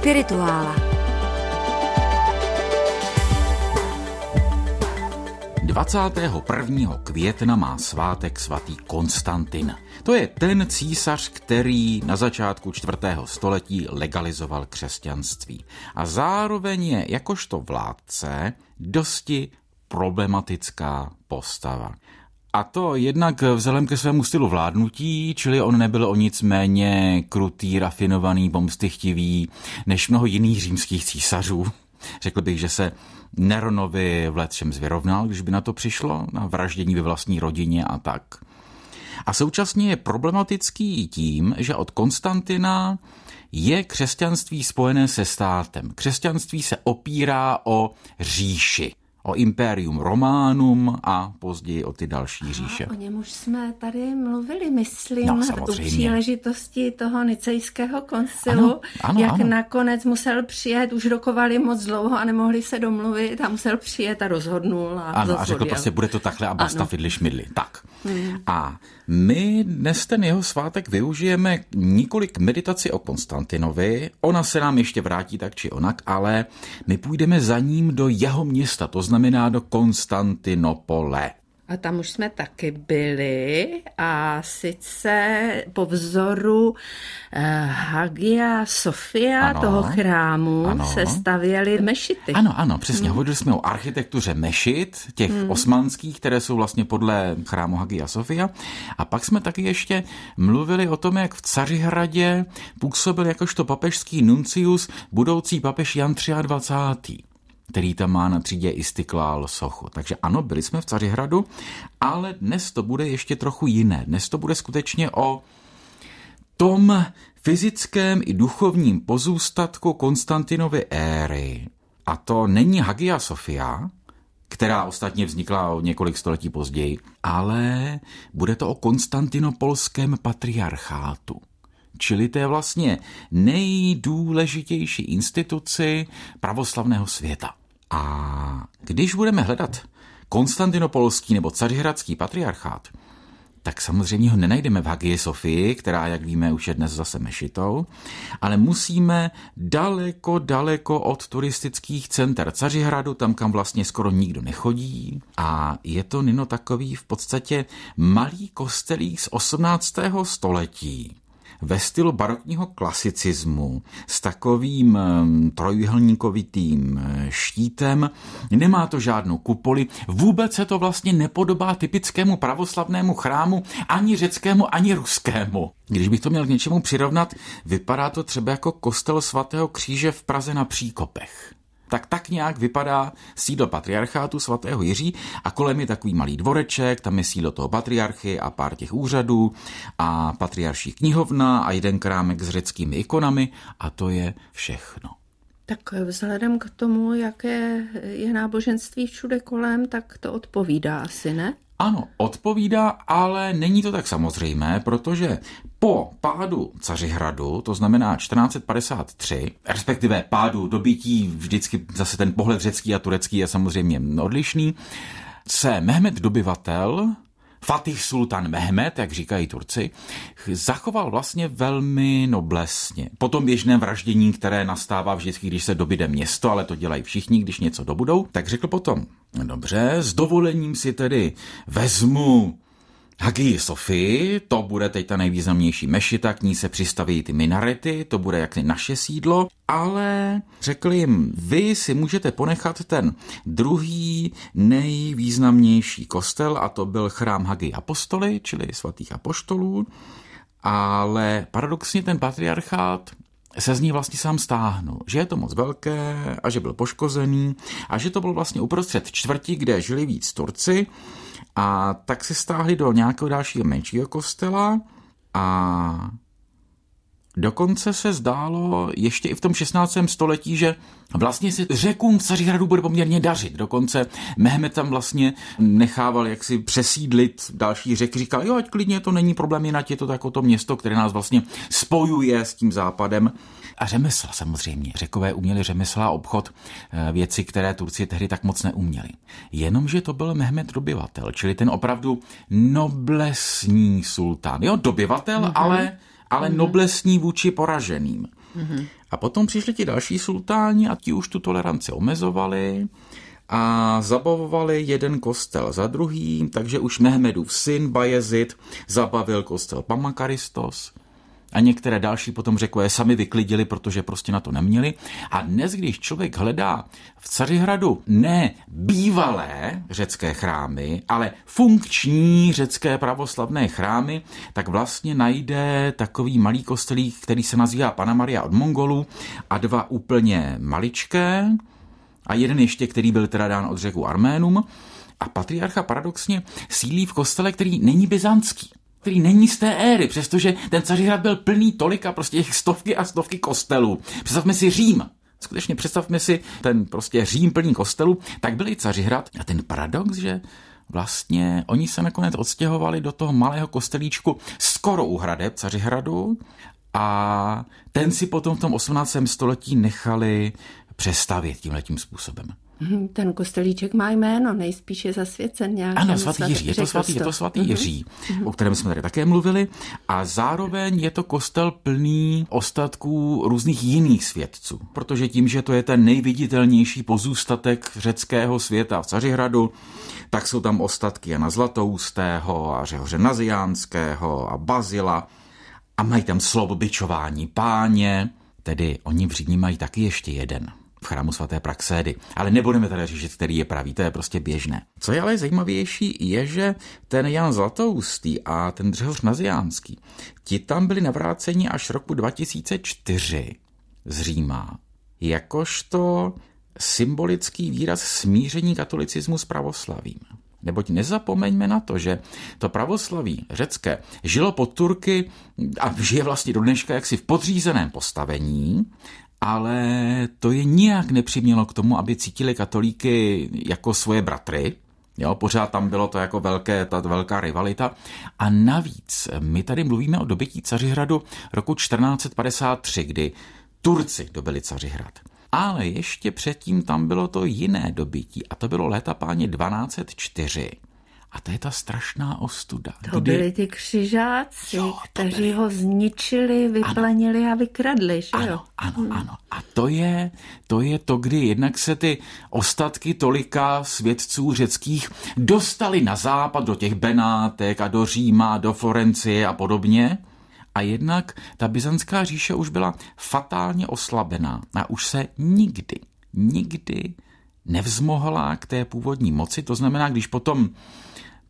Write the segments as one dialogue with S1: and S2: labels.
S1: Spirituála.
S2: 21. května má svátek svatý Konstantin. To je ten císař, který na začátku 4. století legalizoval křesťanství. A zároveň je jakožto vládce dosti problematická postava. A to jednak vzhledem ke svému stylu vládnutí, čili on nebyl o nic méně krutý, rafinovaný, pomstychtivý než mnoho jiných římských císařů. Řekl bych, že se Neronovi v letčem vyrovnal, když by na to přišlo, na vraždění ve vlastní rodině a tak. A současně je problematický tím, že od Konstantina je křesťanství spojené se státem. Křesťanství se opírá o říši o Imperium Románum a později o ty další říše.
S3: O něm už jsme tady mluvili, myslím,
S2: no,
S3: u příležitosti toho nicejského koncilu,
S2: ano, ano,
S3: jak
S2: ano.
S3: nakonec musel přijet, už rokovali moc dlouho a nemohli se domluvit a musel přijet a rozhodnul. A
S2: ano, a řekl prostě, bude to takhle a basta fidli šmidli. Tak. Hmm. A my dnes ten jeho svátek využijeme nikoli k meditaci o Konstantinovi, ona se nám ještě vrátí tak či onak, ale my půjdeme za ním do jeho města, to znamená do Konstantinopole.
S3: A tam už jsme taky byli a sice po vzoru eh, Hagia Sofia, ano, toho chrámu, ano. se stavěly mešity.
S2: Ano, ano, přesně. Hmm. Hovořili jsme o architektuře mešit, těch hmm. osmanských, které jsou vlastně podle chrámu Hagia Sofia. A pak jsme taky ještě mluvili o tom, jak v Cařihradě působil jakožto papežský nuncius budoucí papež Jan 23 který tam má na třídě Istiklál sochu. Takže ano, byli jsme v Cařihradu, ale dnes to bude ještě trochu jiné. Dnes to bude skutečně o tom fyzickém i duchovním pozůstatku Konstantinovy éry. A to není Hagia Sofia, která ostatně vznikla o několik století později, ale bude to o konstantinopolském patriarchátu. Čili to je vlastně nejdůležitější instituci pravoslavného světa. A když budeme hledat konstantinopolský nebo cařihradský patriarchát, tak samozřejmě ho nenajdeme v Hagie Sofii, která, jak víme, už je dnes zase mešitou, ale musíme daleko, daleko od turistických center Cařihradu, tam, kam vlastně skoro nikdo nechodí. A je to Nino takový v podstatě malý kostelík z 18. století ve stylu barokního klasicismu s takovým trojuhelníkovitým eh, štítem. Nemá to žádnou kupoli. Vůbec se to vlastně nepodobá typickému pravoslavnému chrámu ani řeckému, ani ruskému. Když bych to měl k něčemu přirovnat, vypadá to třeba jako kostel svatého kříže v Praze na Příkopech tak tak nějak vypadá sídlo patriarchátu svatého Jiří a kolem je takový malý dvoreček, tam je sídlo toho patriarchy a pár těch úřadů a patriarší knihovna a jeden krámek s řeckými ikonami a to je všechno.
S3: Tak vzhledem k tomu, jaké je náboženství všude kolem, tak to odpovídá asi, ne?
S2: Ano, odpovídá, ale není to tak samozřejmé, protože po pádu Cařihradu, to znamená 1453, respektive pádu dobytí, vždycky zase ten pohled řecký a turecký je samozřejmě odlišný, se Mehmed dobyvatel Fatih Sultan Mehmed, jak říkají Turci, zachoval vlastně velmi noblesně. Po tom běžném vraždění, které nastává vždycky, když se dobyde město, ale to dělají všichni, když něco dobudou, tak řekl potom, dobře, s dovolením si tedy vezmu Hagii Sofii, to bude teď ta nejvýznamnější mešita, k ní se přistaví ty minarety, to bude jak naše sídlo, ale řekl jim, vy si můžete ponechat ten druhý nejvýznamnější kostel a to byl chrám Hagii Apostoly, čili svatých apoštolů, ale paradoxně ten patriarchát se z ní vlastně sám stáhnul, že je to moc velké a že byl poškozený a že to byl vlastně uprostřed čtvrti, kde žili víc Turci a tak se stáhli do nějakého dalšího menšího kostela a Dokonce se zdálo ještě i v tom 16. století, že vlastně si řekům v Cařihradu bude poměrně dařit. Dokonce Mehmet tam vlastně nechával jaksi přesídlit další řeky. Říkal, jo, ať klidně to není problém, jinak je to jako to město, které nás vlastně spojuje s tím západem. A řemesla samozřejmě. Řekové uměli řemesla a obchod, eh, věci, které Turci tehdy tak moc neuměli. Jenomže to byl Mehmet dobyvatel, čili ten opravdu noblesní sultán. Jo, dobyvatel, mm-hmm. ale ale mm. noblesní vůči poraženým. Mm-hmm. A potom přišli ti další sultáni a ti už tu toleranci omezovali a zabavovali jeden kostel za druhým, takže už Mehmedův syn Bajezid zabavil kostel Pamakaristos a některé další potom řekové sami vyklidili, protože prostě na to neměli. A dnes, když člověk hledá v Cařihradu ne bývalé řecké chrámy, ale funkční řecké pravoslavné chrámy, tak vlastně najde takový malý kostelík, který se nazývá Pana Maria od Mongolu a dva úplně maličké a jeden ještě, který byl teda dán od řeku Arménum. A patriarcha paradoxně sílí v kostele, který není byzantský který není z té éry, přestože ten Cařihrad byl plný tolika prostě těch stovky a stovky kostelů. Představme si Řím. Skutečně představme si ten prostě Řím plný kostelů, tak byl i Cařihrad. A ten paradox, že vlastně oni se nakonec odstěhovali do toho malého kostelíčku skoro u hradeb Cařihradu a ten si potom v tom 18. století nechali přestavět tímhletím způsobem.
S3: Mhm, ten kostelíček má jméno, nejspíš je zasvěcen nějak.
S2: Ano, svatý Jiří, je to svatý, je to svatý mm-hmm. Jiří, o kterém jsme tady také mluvili. A zároveň je to kostel plný ostatků různých jiných svědců, protože tím, že to je ten nejviditelnější pozůstatek řeckého světa v Cařihradu, tak jsou tam ostatky Jana Zlatoustého a Řehoře Naziánského a Bazila a mají tam slovo bičování páně, tedy oni v Římě mají taky ještě jeden v chrámu svaté Praxédy. Ale nebudeme tady řešit, který je pravý, to je prostě běžné. Co je ale zajímavější, je, že ten Jan Zlatoustý a ten Dřehoř Naziánský, ti tam byli navráceni až roku 2004 z Říma, jakožto symbolický výraz smíření katolicismu s pravoslavím. Neboť nezapomeňme na to, že to pravoslaví řecké žilo pod Turky a žije vlastně do dneška jaksi v podřízeném postavení ale to je nijak nepřimělo k tomu, aby cítili katolíky jako svoje bratry, Jo, pořád tam bylo to jako velké, ta velká rivalita. A navíc, my tady mluvíme o dobytí Cařihradu roku 1453, kdy Turci dobili Cařihrad. Ale ještě předtím tam bylo to jiné dobytí a to bylo léta páně 1204. A to je ta strašná ostuda.
S3: To kdy... byli ty křižáci, jo, kteří byli... ho zničili, vyplenili ano. a vykradli, že
S2: ano,
S3: jo?
S2: Ano, hmm. ano. A to je, to je to, kdy jednak se ty ostatky tolika svědců řeckých dostali na západ do těch Benátek a do Říma, do Florencie a podobně. A jednak ta byzantská říše už byla fatálně oslabená a už se nikdy, nikdy nevzmohla k té původní moci. To znamená, když potom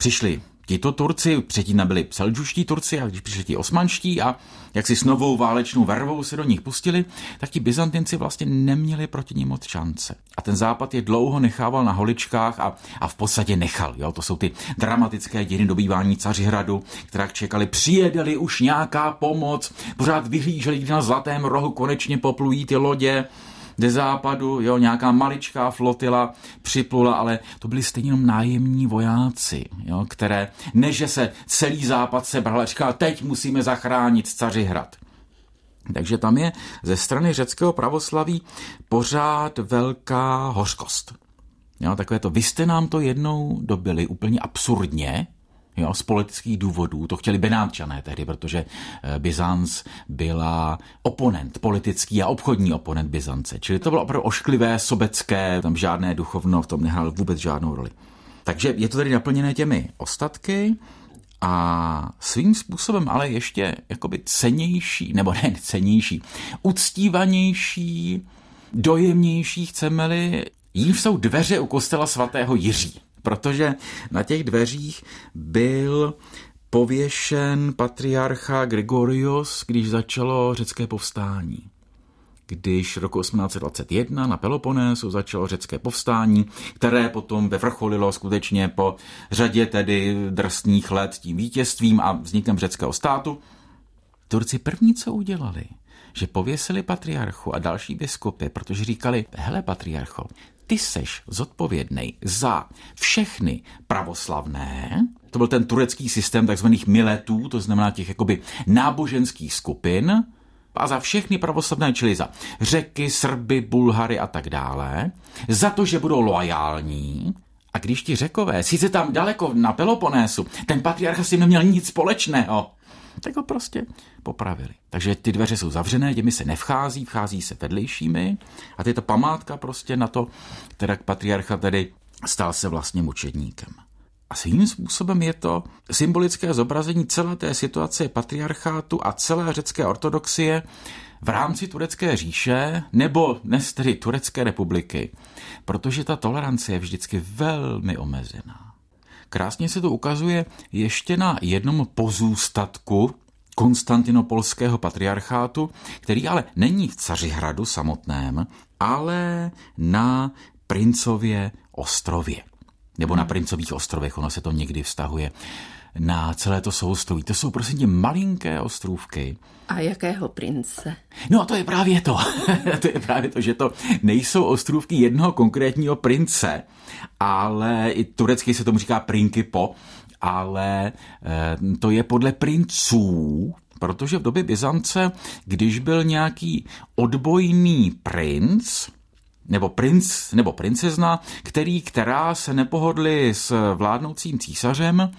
S2: přišli tito Turci, předtím byli selđuští Turci, a když přišli ti osmanští a jak si s novou válečnou vervou se do nich pustili, tak ti Byzantinci vlastně neměli proti ním moc šance. A ten západ je dlouho nechával na holičkách a, a v podstatě nechal. Jo? To jsou ty dramatické dějiny dobývání Cařihradu, která čekali, přijedeli už nějaká pomoc, pořád vyhlíželi, kdy na Zlatém rohu konečně poplují ty lodě, ze západu, jo, nějaká maličká flotila připlula, ale to byli stejně jenom nájemní vojáci, jo, které, než se celý západ sebral a říkal, teď musíme zachránit Cařihrad. Takže tam je ze strany řeckého pravoslaví pořád velká hořkost. Jo, takové to, vy jste nám to jednou dobili úplně absurdně, Jo, z politických důvodů. To chtěli Benátčané tehdy, protože eh, Byzanc byla oponent, politický a obchodní oponent Byzance. Čili to bylo opravdu ošklivé, sobecké, tam žádné duchovno v tom nehrálo vůbec žádnou roli. Takže je to tedy naplněné těmi ostatky a svým způsobem ale ještě jakoby cenější, nebo ne cenější, uctívanější, dojemnější, chceme-li, jím jsou dveře u kostela svatého Jiří protože na těch dveřích byl pověšen patriarcha Gregorios, když začalo řecké povstání. Když roku 1821 na Peloponésu začalo řecké povstání, které potom vyvrcholilo skutečně po řadě tedy drsných let tím vítězstvím a vznikem řeckého státu, Turci první, co udělali, že pověsili patriarchu a další biskupy, protože říkali, hele patriarcho, ty seš zodpovědný za všechny pravoslavné, to byl ten turecký systém takzvaných miletů, to znamená těch jakoby náboženských skupin, a za všechny pravoslavné, čili za řeky, Srby, Bulhary a tak dále, za to, že budou loajální, a když ti řekové, sice tam daleko na Peloponésu, ten patriarcha si neměl nic společného, Tak ho prostě popravili. Takže ty dveře jsou zavřené, těmi se nevchází, vchází se vedlejšími a to je ta památka prostě na to, teda patriarcha tedy stal se vlastně mučedníkem. A svým způsobem je to symbolické zobrazení celé té situace patriarchátu a celé řecké ortodoxie v rámci turecké říše nebo dnes tedy Turecké republiky, protože ta tolerance je vždycky velmi omezená. Krásně se to ukazuje ještě na jednom pozůstatku konstantinopolského patriarchátu, který ale není v Cařihradu samotném, ale na Princově ostrově. Nebo na Princových ostrovech, ono se to někdy vztahuje na celé to soustoví. To jsou prostě malinké ostrůvky.
S3: A jakého prince?
S2: No a to je právě to. to je právě to, že to nejsou ostrůvky jednoho konkrétního prince, ale i turecky se tomu říká prinkipo, ale eh, to je podle princů, protože v době Byzance, když byl nějaký odbojný princ, nebo princ, nebo princezna, který, která se nepohodli s vládnoucím císařem,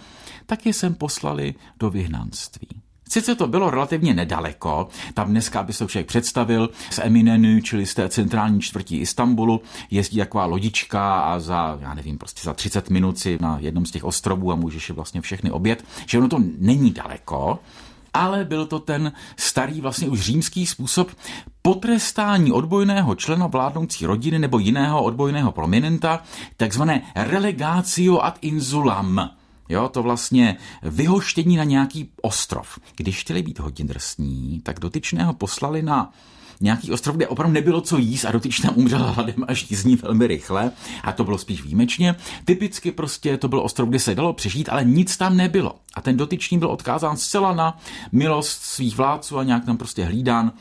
S2: tak je sem poslali do vyhnanství. Sice to bylo relativně nedaleko, tam dneska, aby se člověk představil, z Eminenu, čili z té centrální čtvrtí Istanbulu, jezdí taková lodička a za, já nevím, prostě za 30 minut si na jednom z těch ostrovů a můžeš je vlastně všechny obět, že ono to není daleko, ale byl to ten starý vlastně už římský způsob potrestání odbojného člena vládnoucí rodiny nebo jiného odbojného prominenta, takzvané relegatio ad insulam. Jo, to vlastně vyhoštění na nějaký ostrov. Když chtěli být hodně drsní, tak dotyčného poslali na nějaký ostrov, kde opravdu nebylo co jíst a dotyčná umřela hladem a žízní velmi rychle a to bylo spíš výjimečně. Typicky prostě to byl ostrov, kde se dalo přežít, ale nic tam nebylo. A ten dotyčný byl odkázán zcela na milost svých vládců a nějak tam prostě hlídán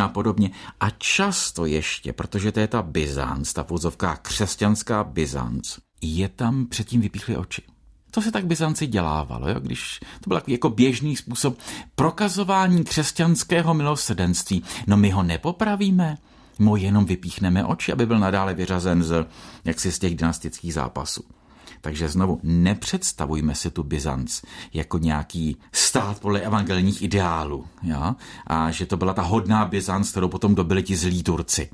S2: a podobně. A často ještě, protože to je ta Byzanc, ta vozovká křesťanská Byzanc, je tam předtím vypíchly oči. To se tak Byzanci dělávalo, jo? když to byl jako běžný způsob prokazování křesťanského milosrdenství. No my ho nepopravíme, mu jenom vypíchneme oči, aby byl nadále vyřazen z, jaksi z těch dynastických zápasů. Takže znovu, nepředstavujme si tu Byzanc jako nějaký stát podle evangelních ideálů. Ja? A že to byla ta hodná Byzanc, kterou potom dobili ti zlí Turci.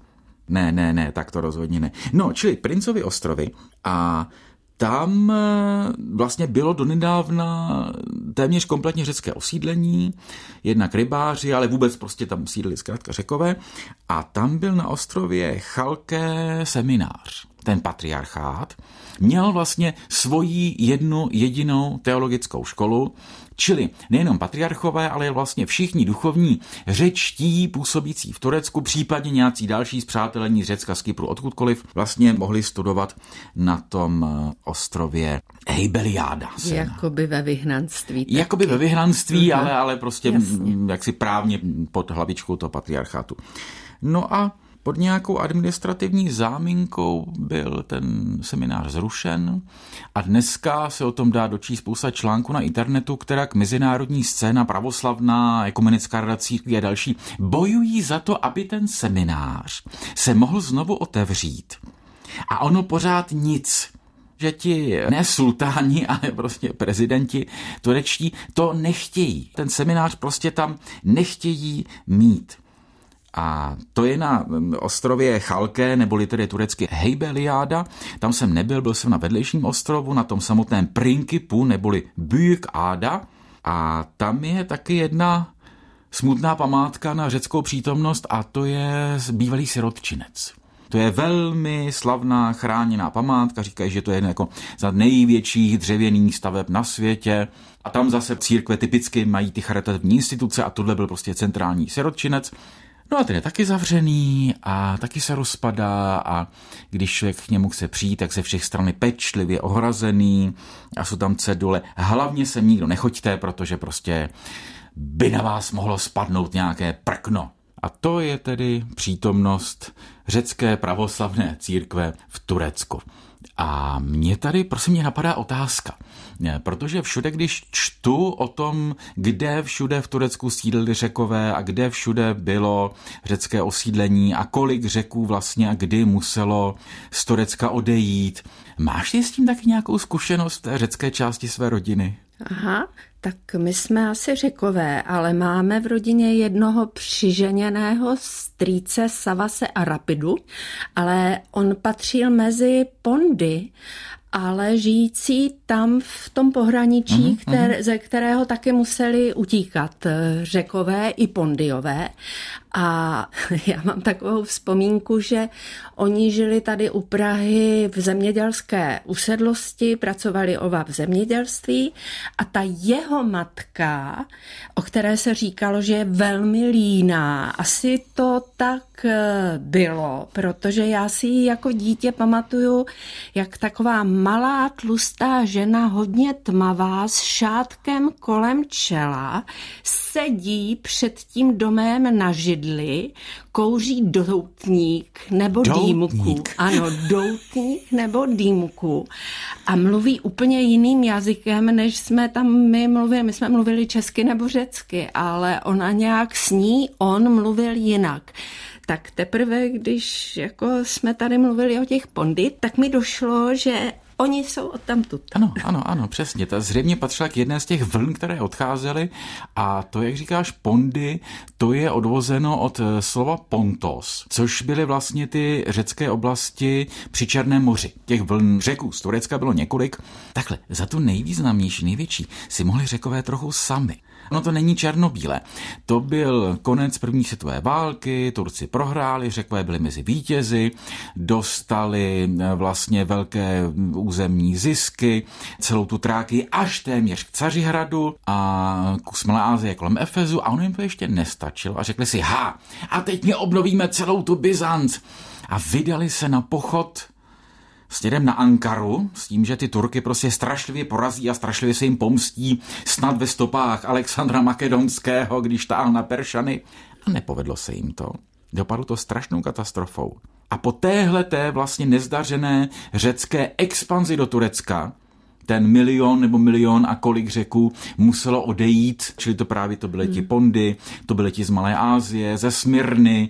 S2: Ne, ne, ne, tak to rozhodně ne. No, čili Princovy ostrovy a tam eh, vlastně bylo donedávna téměř kompletně řecké osídlení, jednak rybáři, ale vůbec prostě tam sídlili zkrátka řekové. A tam byl na ostrově Chalké seminář, ten patriarchát. Měl vlastně svoji jednu jedinou teologickou školu, Čili nejenom patriarchové, ale vlastně všichni duchovní řečtí působící v Turecku, případně nějací další zpřátelení z Řecka, z Kypru, odkudkoliv, vlastně mohli studovat na tom eh, ostrově Heibeliáda.
S3: Jakoby ve vyhnanství.
S2: Taky. Jakoby ve vyhnanství, uh-huh. ale, ale prostě Jasně. jaksi právně pod hlavičkou toho patriarchátu. No a pod nějakou administrativní záminkou byl ten seminář zrušen a dneska se o tom dá dočíst spousta článků na internetu, která k mezinárodní scéna, pravoslavná, ekumenická rada církví a další bojují za to, aby ten seminář se mohl znovu otevřít. A ono pořád nic že ti ne sultáni, ale prostě prezidenti turečtí to nechtějí. Ten seminář prostě tam nechtějí mít. A to je na mm, ostrově Chalké, neboli tedy turecky Heybeliáda. Tam jsem nebyl, byl jsem na vedlejším ostrovu, na tom samotném Prinkipu, neboli Büyük Áda. A tam je taky jedna smutná památka na řeckou přítomnost a to je bývalý sirotčinec. To je velmi slavná chráněná památka, říkají, že to je jako za největších dřevěných staveb na světě. A tam zase církve typicky mají ty charitativní instituce a tohle byl prostě centrální sirotčinec. No a ten je taky zavřený a taky se rozpadá a když člověk k němu chce přijít, tak se všech strany pečlivě ohrazený a jsou tam cedule. Hlavně sem nikdo nechoďte, protože prostě by na vás mohlo spadnout nějaké prkno. A to je tedy přítomnost řecké pravoslavné církve v Turecku. A mě tady, prosím, mě napadá otázka. Protože všude, když čtu o tom, kde všude v Turecku sídlili řekové a kde všude bylo řecké osídlení a kolik řeků vlastně a kdy muselo z Turecka odejít, máš ty s tím taky nějakou zkušenost té řecké části své rodiny?
S3: Aha, Tak my jsme asi řekové, ale máme v rodině jednoho přiženěného strýce Savase a Rapidu, ale on patřil mezi pondy ale žijící tam v tom pohraničí, mm-hmm. kter, ze kterého taky museli utíkat eh, řekové i pondiové. A já mám takovou vzpomínku, že oni žili tady u Prahy v zemědělské usedlosti, pracovali oba v zemědělství a ta jeho matka, o které se říkalo, že je velmi líná, asi to tak eh, bylo, protože já si ji jako dítě pamatuju, jak taková malá tlustá žena, hodně tmavá, s šátkem kolem čela, sedí před tím domem na židli, kouří doutník nebo doutník. dýmku. Ano, doutník nebo dýmku. A mluví úplně jiným jazykem, než jsme tam my mluvili. My jsme mluvili česky nebo řecky, ale ona nějak sní, on mluvil jinak tak teprve, když jako jsme tady mluvili o těch pondit, tak mi došlo, že Oni jsou odtamtud.
S2: Ano, ano, ano, přesně. Ta zřejmě patřila k jedné z těch vln, které odcházely a to, jak říkáš, pondy, to je odvozeno od eh, slova pontos, což byly vlastně ty řecké oblasti při Černém moři. Těch vln řeků z Turecka bylo několik. Takhle, za tu nejvýznamnější, největší si mohli řekové trochu sami. No to není černobílé. To byl konec první světové války, Turci prohráli, řekové byli mezi vítězi, dostali eh, vlastně velké územní zisky, celou tu tráky až téměř k Cařihradu a kus Malé Ázie kolem Efezu a ono jim to ještě nestačilo a řekli si, ha, a teď my obnovíme celou tu Byzanc a vydali se na pochod směrem na Ankaru s tím, že ty Turky prostě strašlivě porazí a strašlivě se jim pomstí snad ve stopách Alexandra Makedonského, když táhl na Peršany. A nepovedlo se jim to. Dopadlo to strašnou katastrofou. A po téhle té vlastně nezdařené řecké expanzi do Turecka, ten milion nebo milion a kolik řeků muselo odejít, čili to právě to byly ti hmm. Pondy, to byly ti z Malé Ázie, ze Smyrny,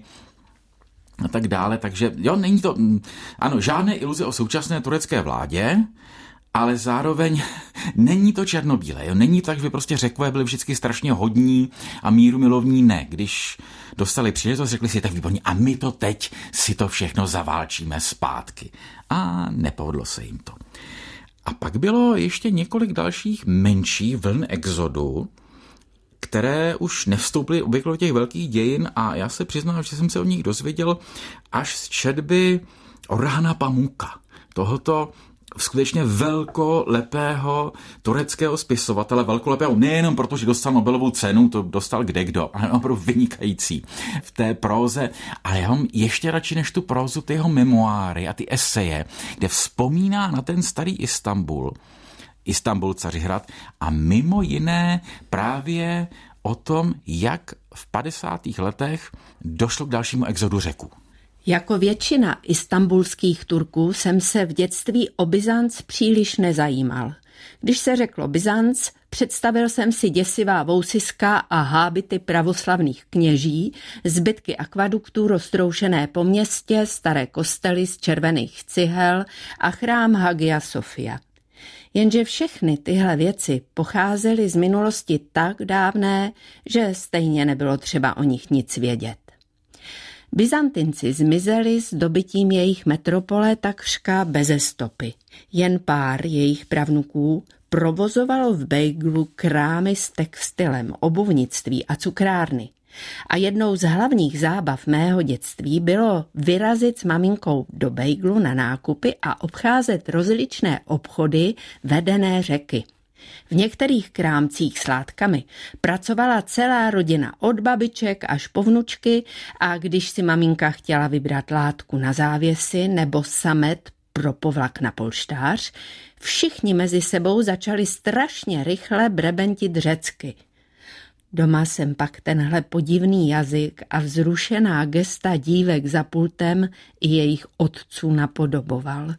S2: a tak dále. Takže jo, není to, mm, ano, žádné iluze o současné turecké vládě, ale zároveň není to černobílé. Jo? Není tak, že by prostě řekové byli vždycky strašně hodní a míru milovní. Ne, když dostali příležitost, řekli si, tak výborně, a my to teď si to všechno zaválčíme zpátky. A nepovedlo se jim to. A pak bylo ještě několik dalších menších vln exodu, které už nevstoupily obvykle do těch velkých dějin a já se přiznám, že jsem se o nich dozvěděl až z četby Orhana Pamuka, tohoto skutečně velkolepého tureckého spisovatele, velkolepého nejenom proto, že dostal Nobelovu cenu, to dostal kde kdo, ale opravdu vynikající v té próze, ale já mám ještě radši než tu prózu, ty jeho memoáry a ty eseje, kde vzpomíná na ten starý Istanbul, Istanbul, Cařihrad a mimo jiné právě o tom, jak v 50. letech došlo k dalšímu exodu řeku.
S3: Jako většina istambulských Turků jsem se v dětství o Byzanc příliš nezajímal. Když se řeklo Byzanc, představil jsem si děsivá vousiska a hábity pravoslavných kněží, zbytky akvaduktů roztroušené po městě, staré kostely z červených cihel a chrám Hagia Sofia. Jenže všechny tyhle věci pocházely z minulosti tak dávné, že stejně nebylo třeba o nich nic vědět. Byzantinci zmizeli s dobytím jejich metropole takřka beze stopy. Jen pár jejich pravnuků provozovalo v Bejglu krámy s textilem, obuvnictví a cukrárny. A jednou z hlavních zábav mého dětství bylo vyrazit s maminkou do Bejglu na nákupy a obcházet rozličné obchody vedené řeky. V některých krámcích s látkami pracovala celá rodina od babiček až po vnučky a když si maminka chtěla vybrat látku na závěsy nebo samet pro povlak na polštář, všichni mezi sebou začali strašně rychle brebentit řecky – Doma jsem pak tenhle podivný jazyk a vzrušená gesta dívek za pultem i jejich otců napodoboval.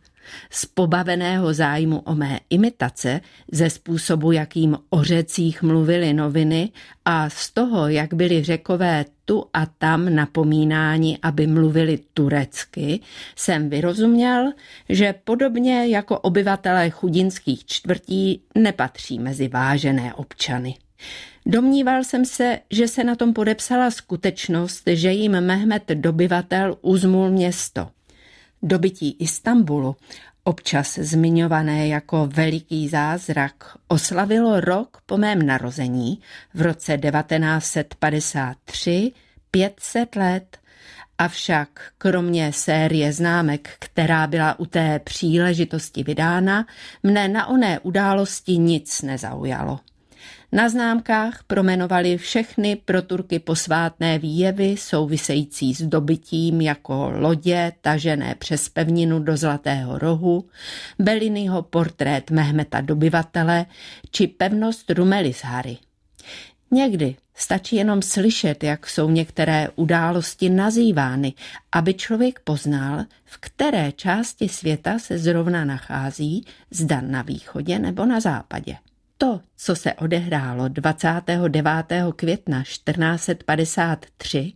S3: Z pobaveného zájmu o mé imitace, ze způsobu, jakým o řecích mluvili noviny a z toho, jak byli řekové tu a tam napomínáni, aby mluvili turecky, jsem vyrozuměl, že podobně jako obyvatelé chudinských čtvrtí nepatří mezi vážené občany. Domníval jsem se, že se na tom podepsala skutečnost, že jim Mehmet dobyvatel uzmul město. Dobytí Istanbulu, občas zmiňované jako veliký zázrak, oslavilo rok po mém narození v roce 1953 500 let, avšak kromě série známek, která byla u té příležitosti vydána, mne na oné události nic nezaujalo. Na známkách promenovali všechny pro Turky posvátné výjevy související s dobytím jako lodě tažené přes pevninu do Zlatého rohu, Belinyho portrét Mehmeta dobyvatele či pevnost Rumelishary. Někdy stačí jenom slyšet, jak jsou některé události nazývány, aby člověk poznal, v které části světa se zrovna nachází, zda na východě nebo na západě. To, co se odehrálo 29. května 1453,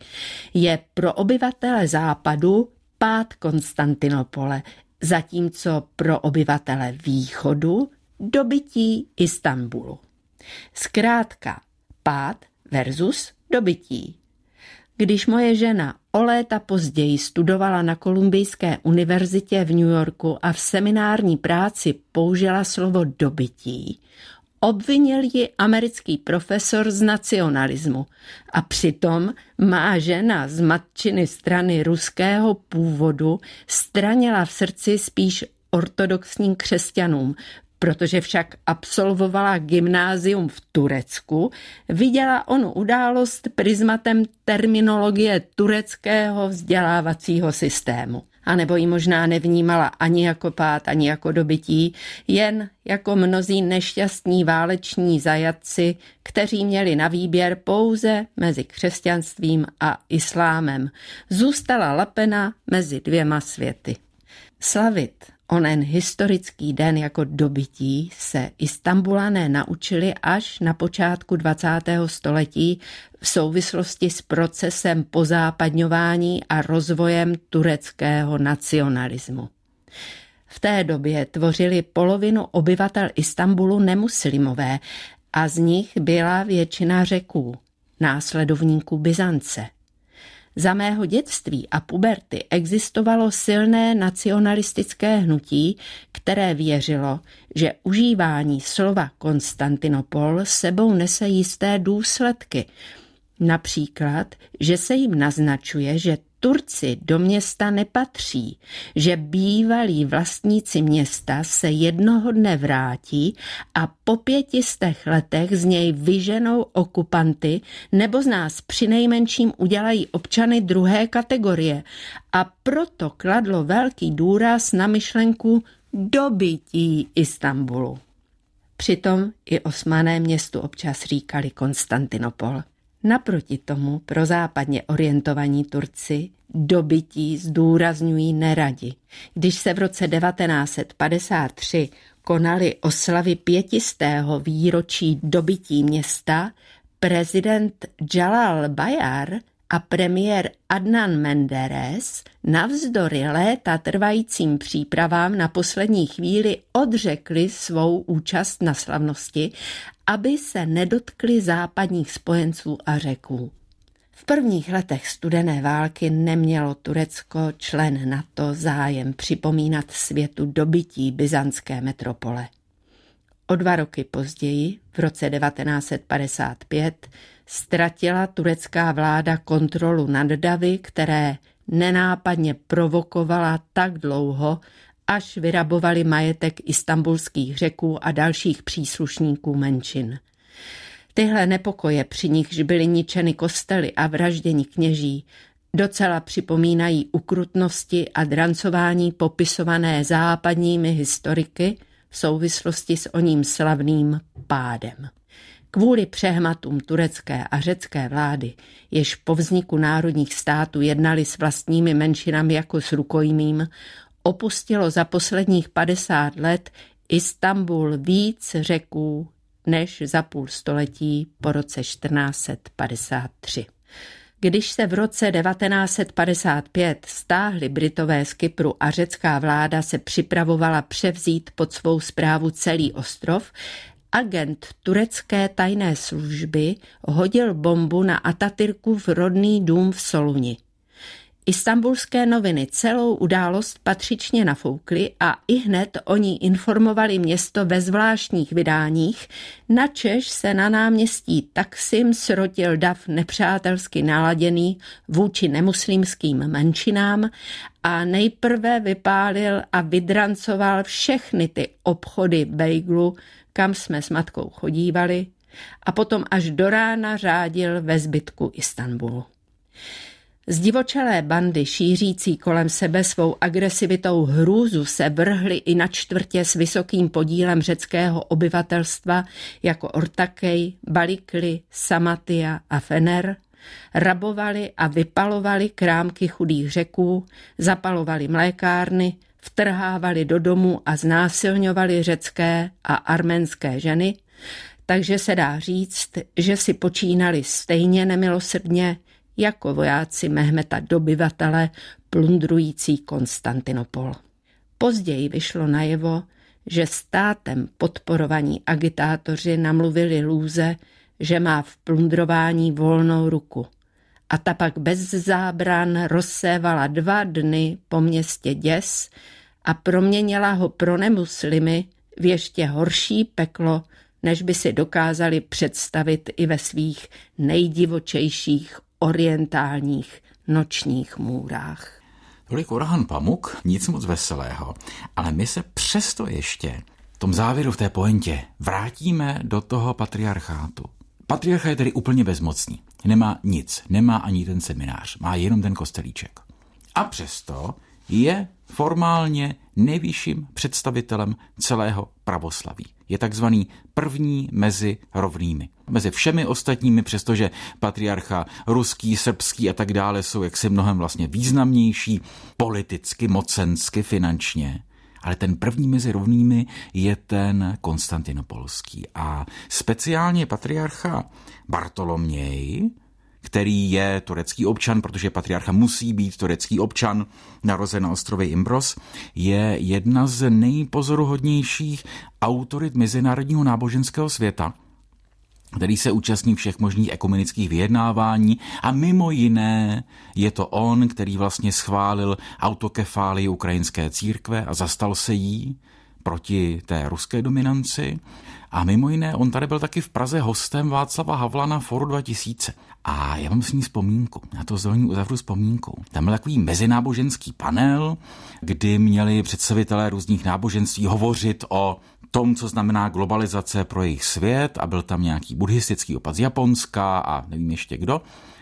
S3: je pro obyvatele západu pád Konstantinopole, zatímco pro obyvatele východu dobytí Istanbulu. Zkrátka pád versus dobytí. Když moje žena o léta později studovala na Kolumbijské univerzitě v New Yorku a v seminární práci použila slovo dobytí, obvinil ji americký profesor z nacionalismu. A přitom má žena z matčiny strany ruského původu stranila v srdci spíš ortodoxním křesťanům, protože však absolvovala gymnázium v Turecku, viděla onu událost prismatem terminologie tureckého vzdělávacího systému a nebo ji možná nevnímala ani jako pád, ani jako dobytí, jen jako mnozí nešťastní váleční zajatci, kteří měli na výběr pouze mezi křesťanstvím a islámem. Zůstala lapena mezi dvěma světy. Slavit Onen historický den jako dobytí se Istambulané naučili až na počátku 20. století v souvislosti s procesem pozápadňování a rozvojem tureckého nacionalismu. V té době tvořili polovinu obyvatel Istanbulu nemuslimové a z nich byla většina řeků, následovníků Byzance – za mého dětství a puberty existovalo silné nacionalistické hnutí, které věřilo, že užívání slova Konstantinopol sebou nese jisté důsledky. Například, že se jim naznačuje, že Turci do města nepatří, že bývalí vlastníci města se jednoho dne vrátí a po pětistech letech z něj vyženou okupanty nebo z nás přinejmenším udělají občany druhé kategorie a proto kladlo velký důraz na myšlenku dobytí Istanbulu. Přitom i osmané městu občas říkali Konstantinopol. Naproti tomu pro západně orientovaní Turci dobytí zdůrazňují neradi. Když se v roce 1953 konaly oslavy pětistého výročí dobytí města, prezident Jalal Bayar a premiér Adnan Menderes navzdory léta trvajícím přípravám na poslední chvíli odřekli svou účast na slavnosti, aby se nedotkli západních spojenců a řeků. V prvních letech studené války nemělo Turecko, člen NATO, zájem připomínat světu dobytí byzantské metropole. O dva roky později, v roce 1955, ztratila turecká vláda kontrolu nad davy, které nenápadně provokovala tak dlouho, až vyrabovali majetek istambulských řeků a dalších příslušníků menšin. Tyhle nepokoje, při nichž byly ničeny kostely a vraždění kněží, docela připomínají ukrutnosti a drancování popisované západními historiky v souvislosti s oním slavným pádem. Kvůli přehmatům turecké a řecké vlády, jež po vzniku národních států jednali s vlastními menšinami jako s rukojmím, opustilo za posledních 50 let Istanbul víc řeků než za půl století po roce 1453. Když se v roce 1955 stáhli Britové z Kypru a řecká vláda se připravovala převzít pod svou zprávu celý ostrov, agent turecké tajné služby hodil bombu na Atatürkův rodný dům v Soluni. Istanbulské noviny celou událost patřičně nafoukly a i hned o ní informovali město ve zvláštních vydáních, načež se na náměstí Taksim srotil dav nepřátelsky naladěný vůči nemuslimským menšinám a nejprve vypálil a vydrancoval všechny ty obchody Bejglu, kam jsme s matkou chodívali, a potom až do rána řádil ve zbytku Istanbulu. Zdivočelé bandy šířící kolem sebe svou agresivitou hrůzu se vrhly i na čtvrtě s vysokým podílem řeckého obyvatelstva jako Ortakej, Balikli, Samatia a Fener, rabovali a vypalovali krámky chudých řeků, zapalovali mlékárny, vtrhávali do domu a znásilňovali řecké a arménské ženy, takže se dá říct, že si počínali stejně nemilosrdně jako vojáci Mehmeta dobyvatele plundrující Konstantinopol. Později vyšlo najevo, že státem podporovaní agitátoři namluvili lůze, že má v plundrování volnou ruku. A ta pak bez zábran rozsévala dva dny po městě děs a proměnila ho pro nemuslimy v ještě horší peklo, než by si dokázali představit i ve svých nejdivočejších orientálních nočních můrách.
S2: Tolik Orhan Pamuk, nic moc veselého, ale my se přesto ještě v tom závěru v té pointě vrátíme do toho patriarchátu. Patriarcha je tedy úplně bezmocný. Nemá nic, nemá ani ten seminář, má jenom ten kostelíček. A přesto je formálně nejvyšším představitelem celého pravoslaví. Je takzvaný první mezi rovnými. Mezi všemi ostatními, přestože patriarcha ruský, srbský a tak dále jsou jaksi mnohem vlastně významnější politicky, mocensky, finančně, ale ten první mezi rovnými je ten konstantinopolský. A speciálně patriarcha Bartoloměj, který je turecký občan, protože patriarcha musí být turecký občan, narozen na ostrově Imbros, je jedna z nejpozoruhodnějších autorit mezinárodního náboženského světa který se účastní všech možných ekumenických vyjednávání a mimo jiné je to on, který vlastně schválil autokefálii ukrajinské církve a zastal se jí proti té ruské dominanci. A mimo jiné, on tady byl taky v Praze hostem Václava Havla na Foru 2000. A já mám s ní vzpomínku, na to zvolení uzavřu vzpomínku. Tam byl takový mezináboženský panel, kdy měli představitelé různých náboženství hovořit o tom, co znamená globalizace pro jejich svět a byl tam nějaký buddhistický opat z Japonska a nevím ještě kdo.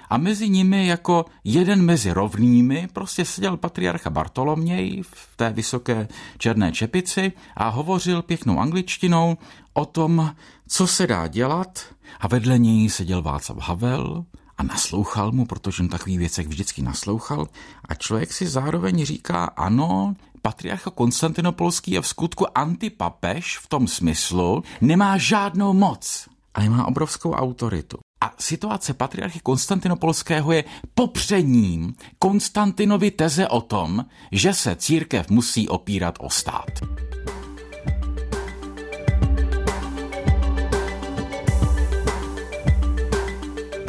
S2: A mezi nimi jako jeden mezi rovnými prostě seděl patriarcha Bartoloměj v té vysoké černé čepici a hovořil pěknou angličtinou o tom, co se dá dělat a vedle něj seděl Václav Havel a naslouchal mu, protože on takových věcech vždycky naslouchal a člověk si zároveň říká, ano, patriarcha Konstantinopolský je v skutku antipapež v tom smyslu, nemá žádnou moc, ale má obrovskou autoritu. A situace patriarchy Konstantinopolského je popřením Konstantinovi teze o tom, že se církev musí opírat o stát.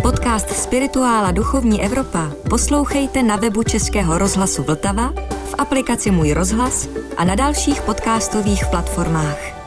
S1: Podcast Spirituála Duchovní Evropa poslouchejte na webu Českého rozhlasu Vltava, v aplikaci Můj rozhlas a na dalších podcastových platformách.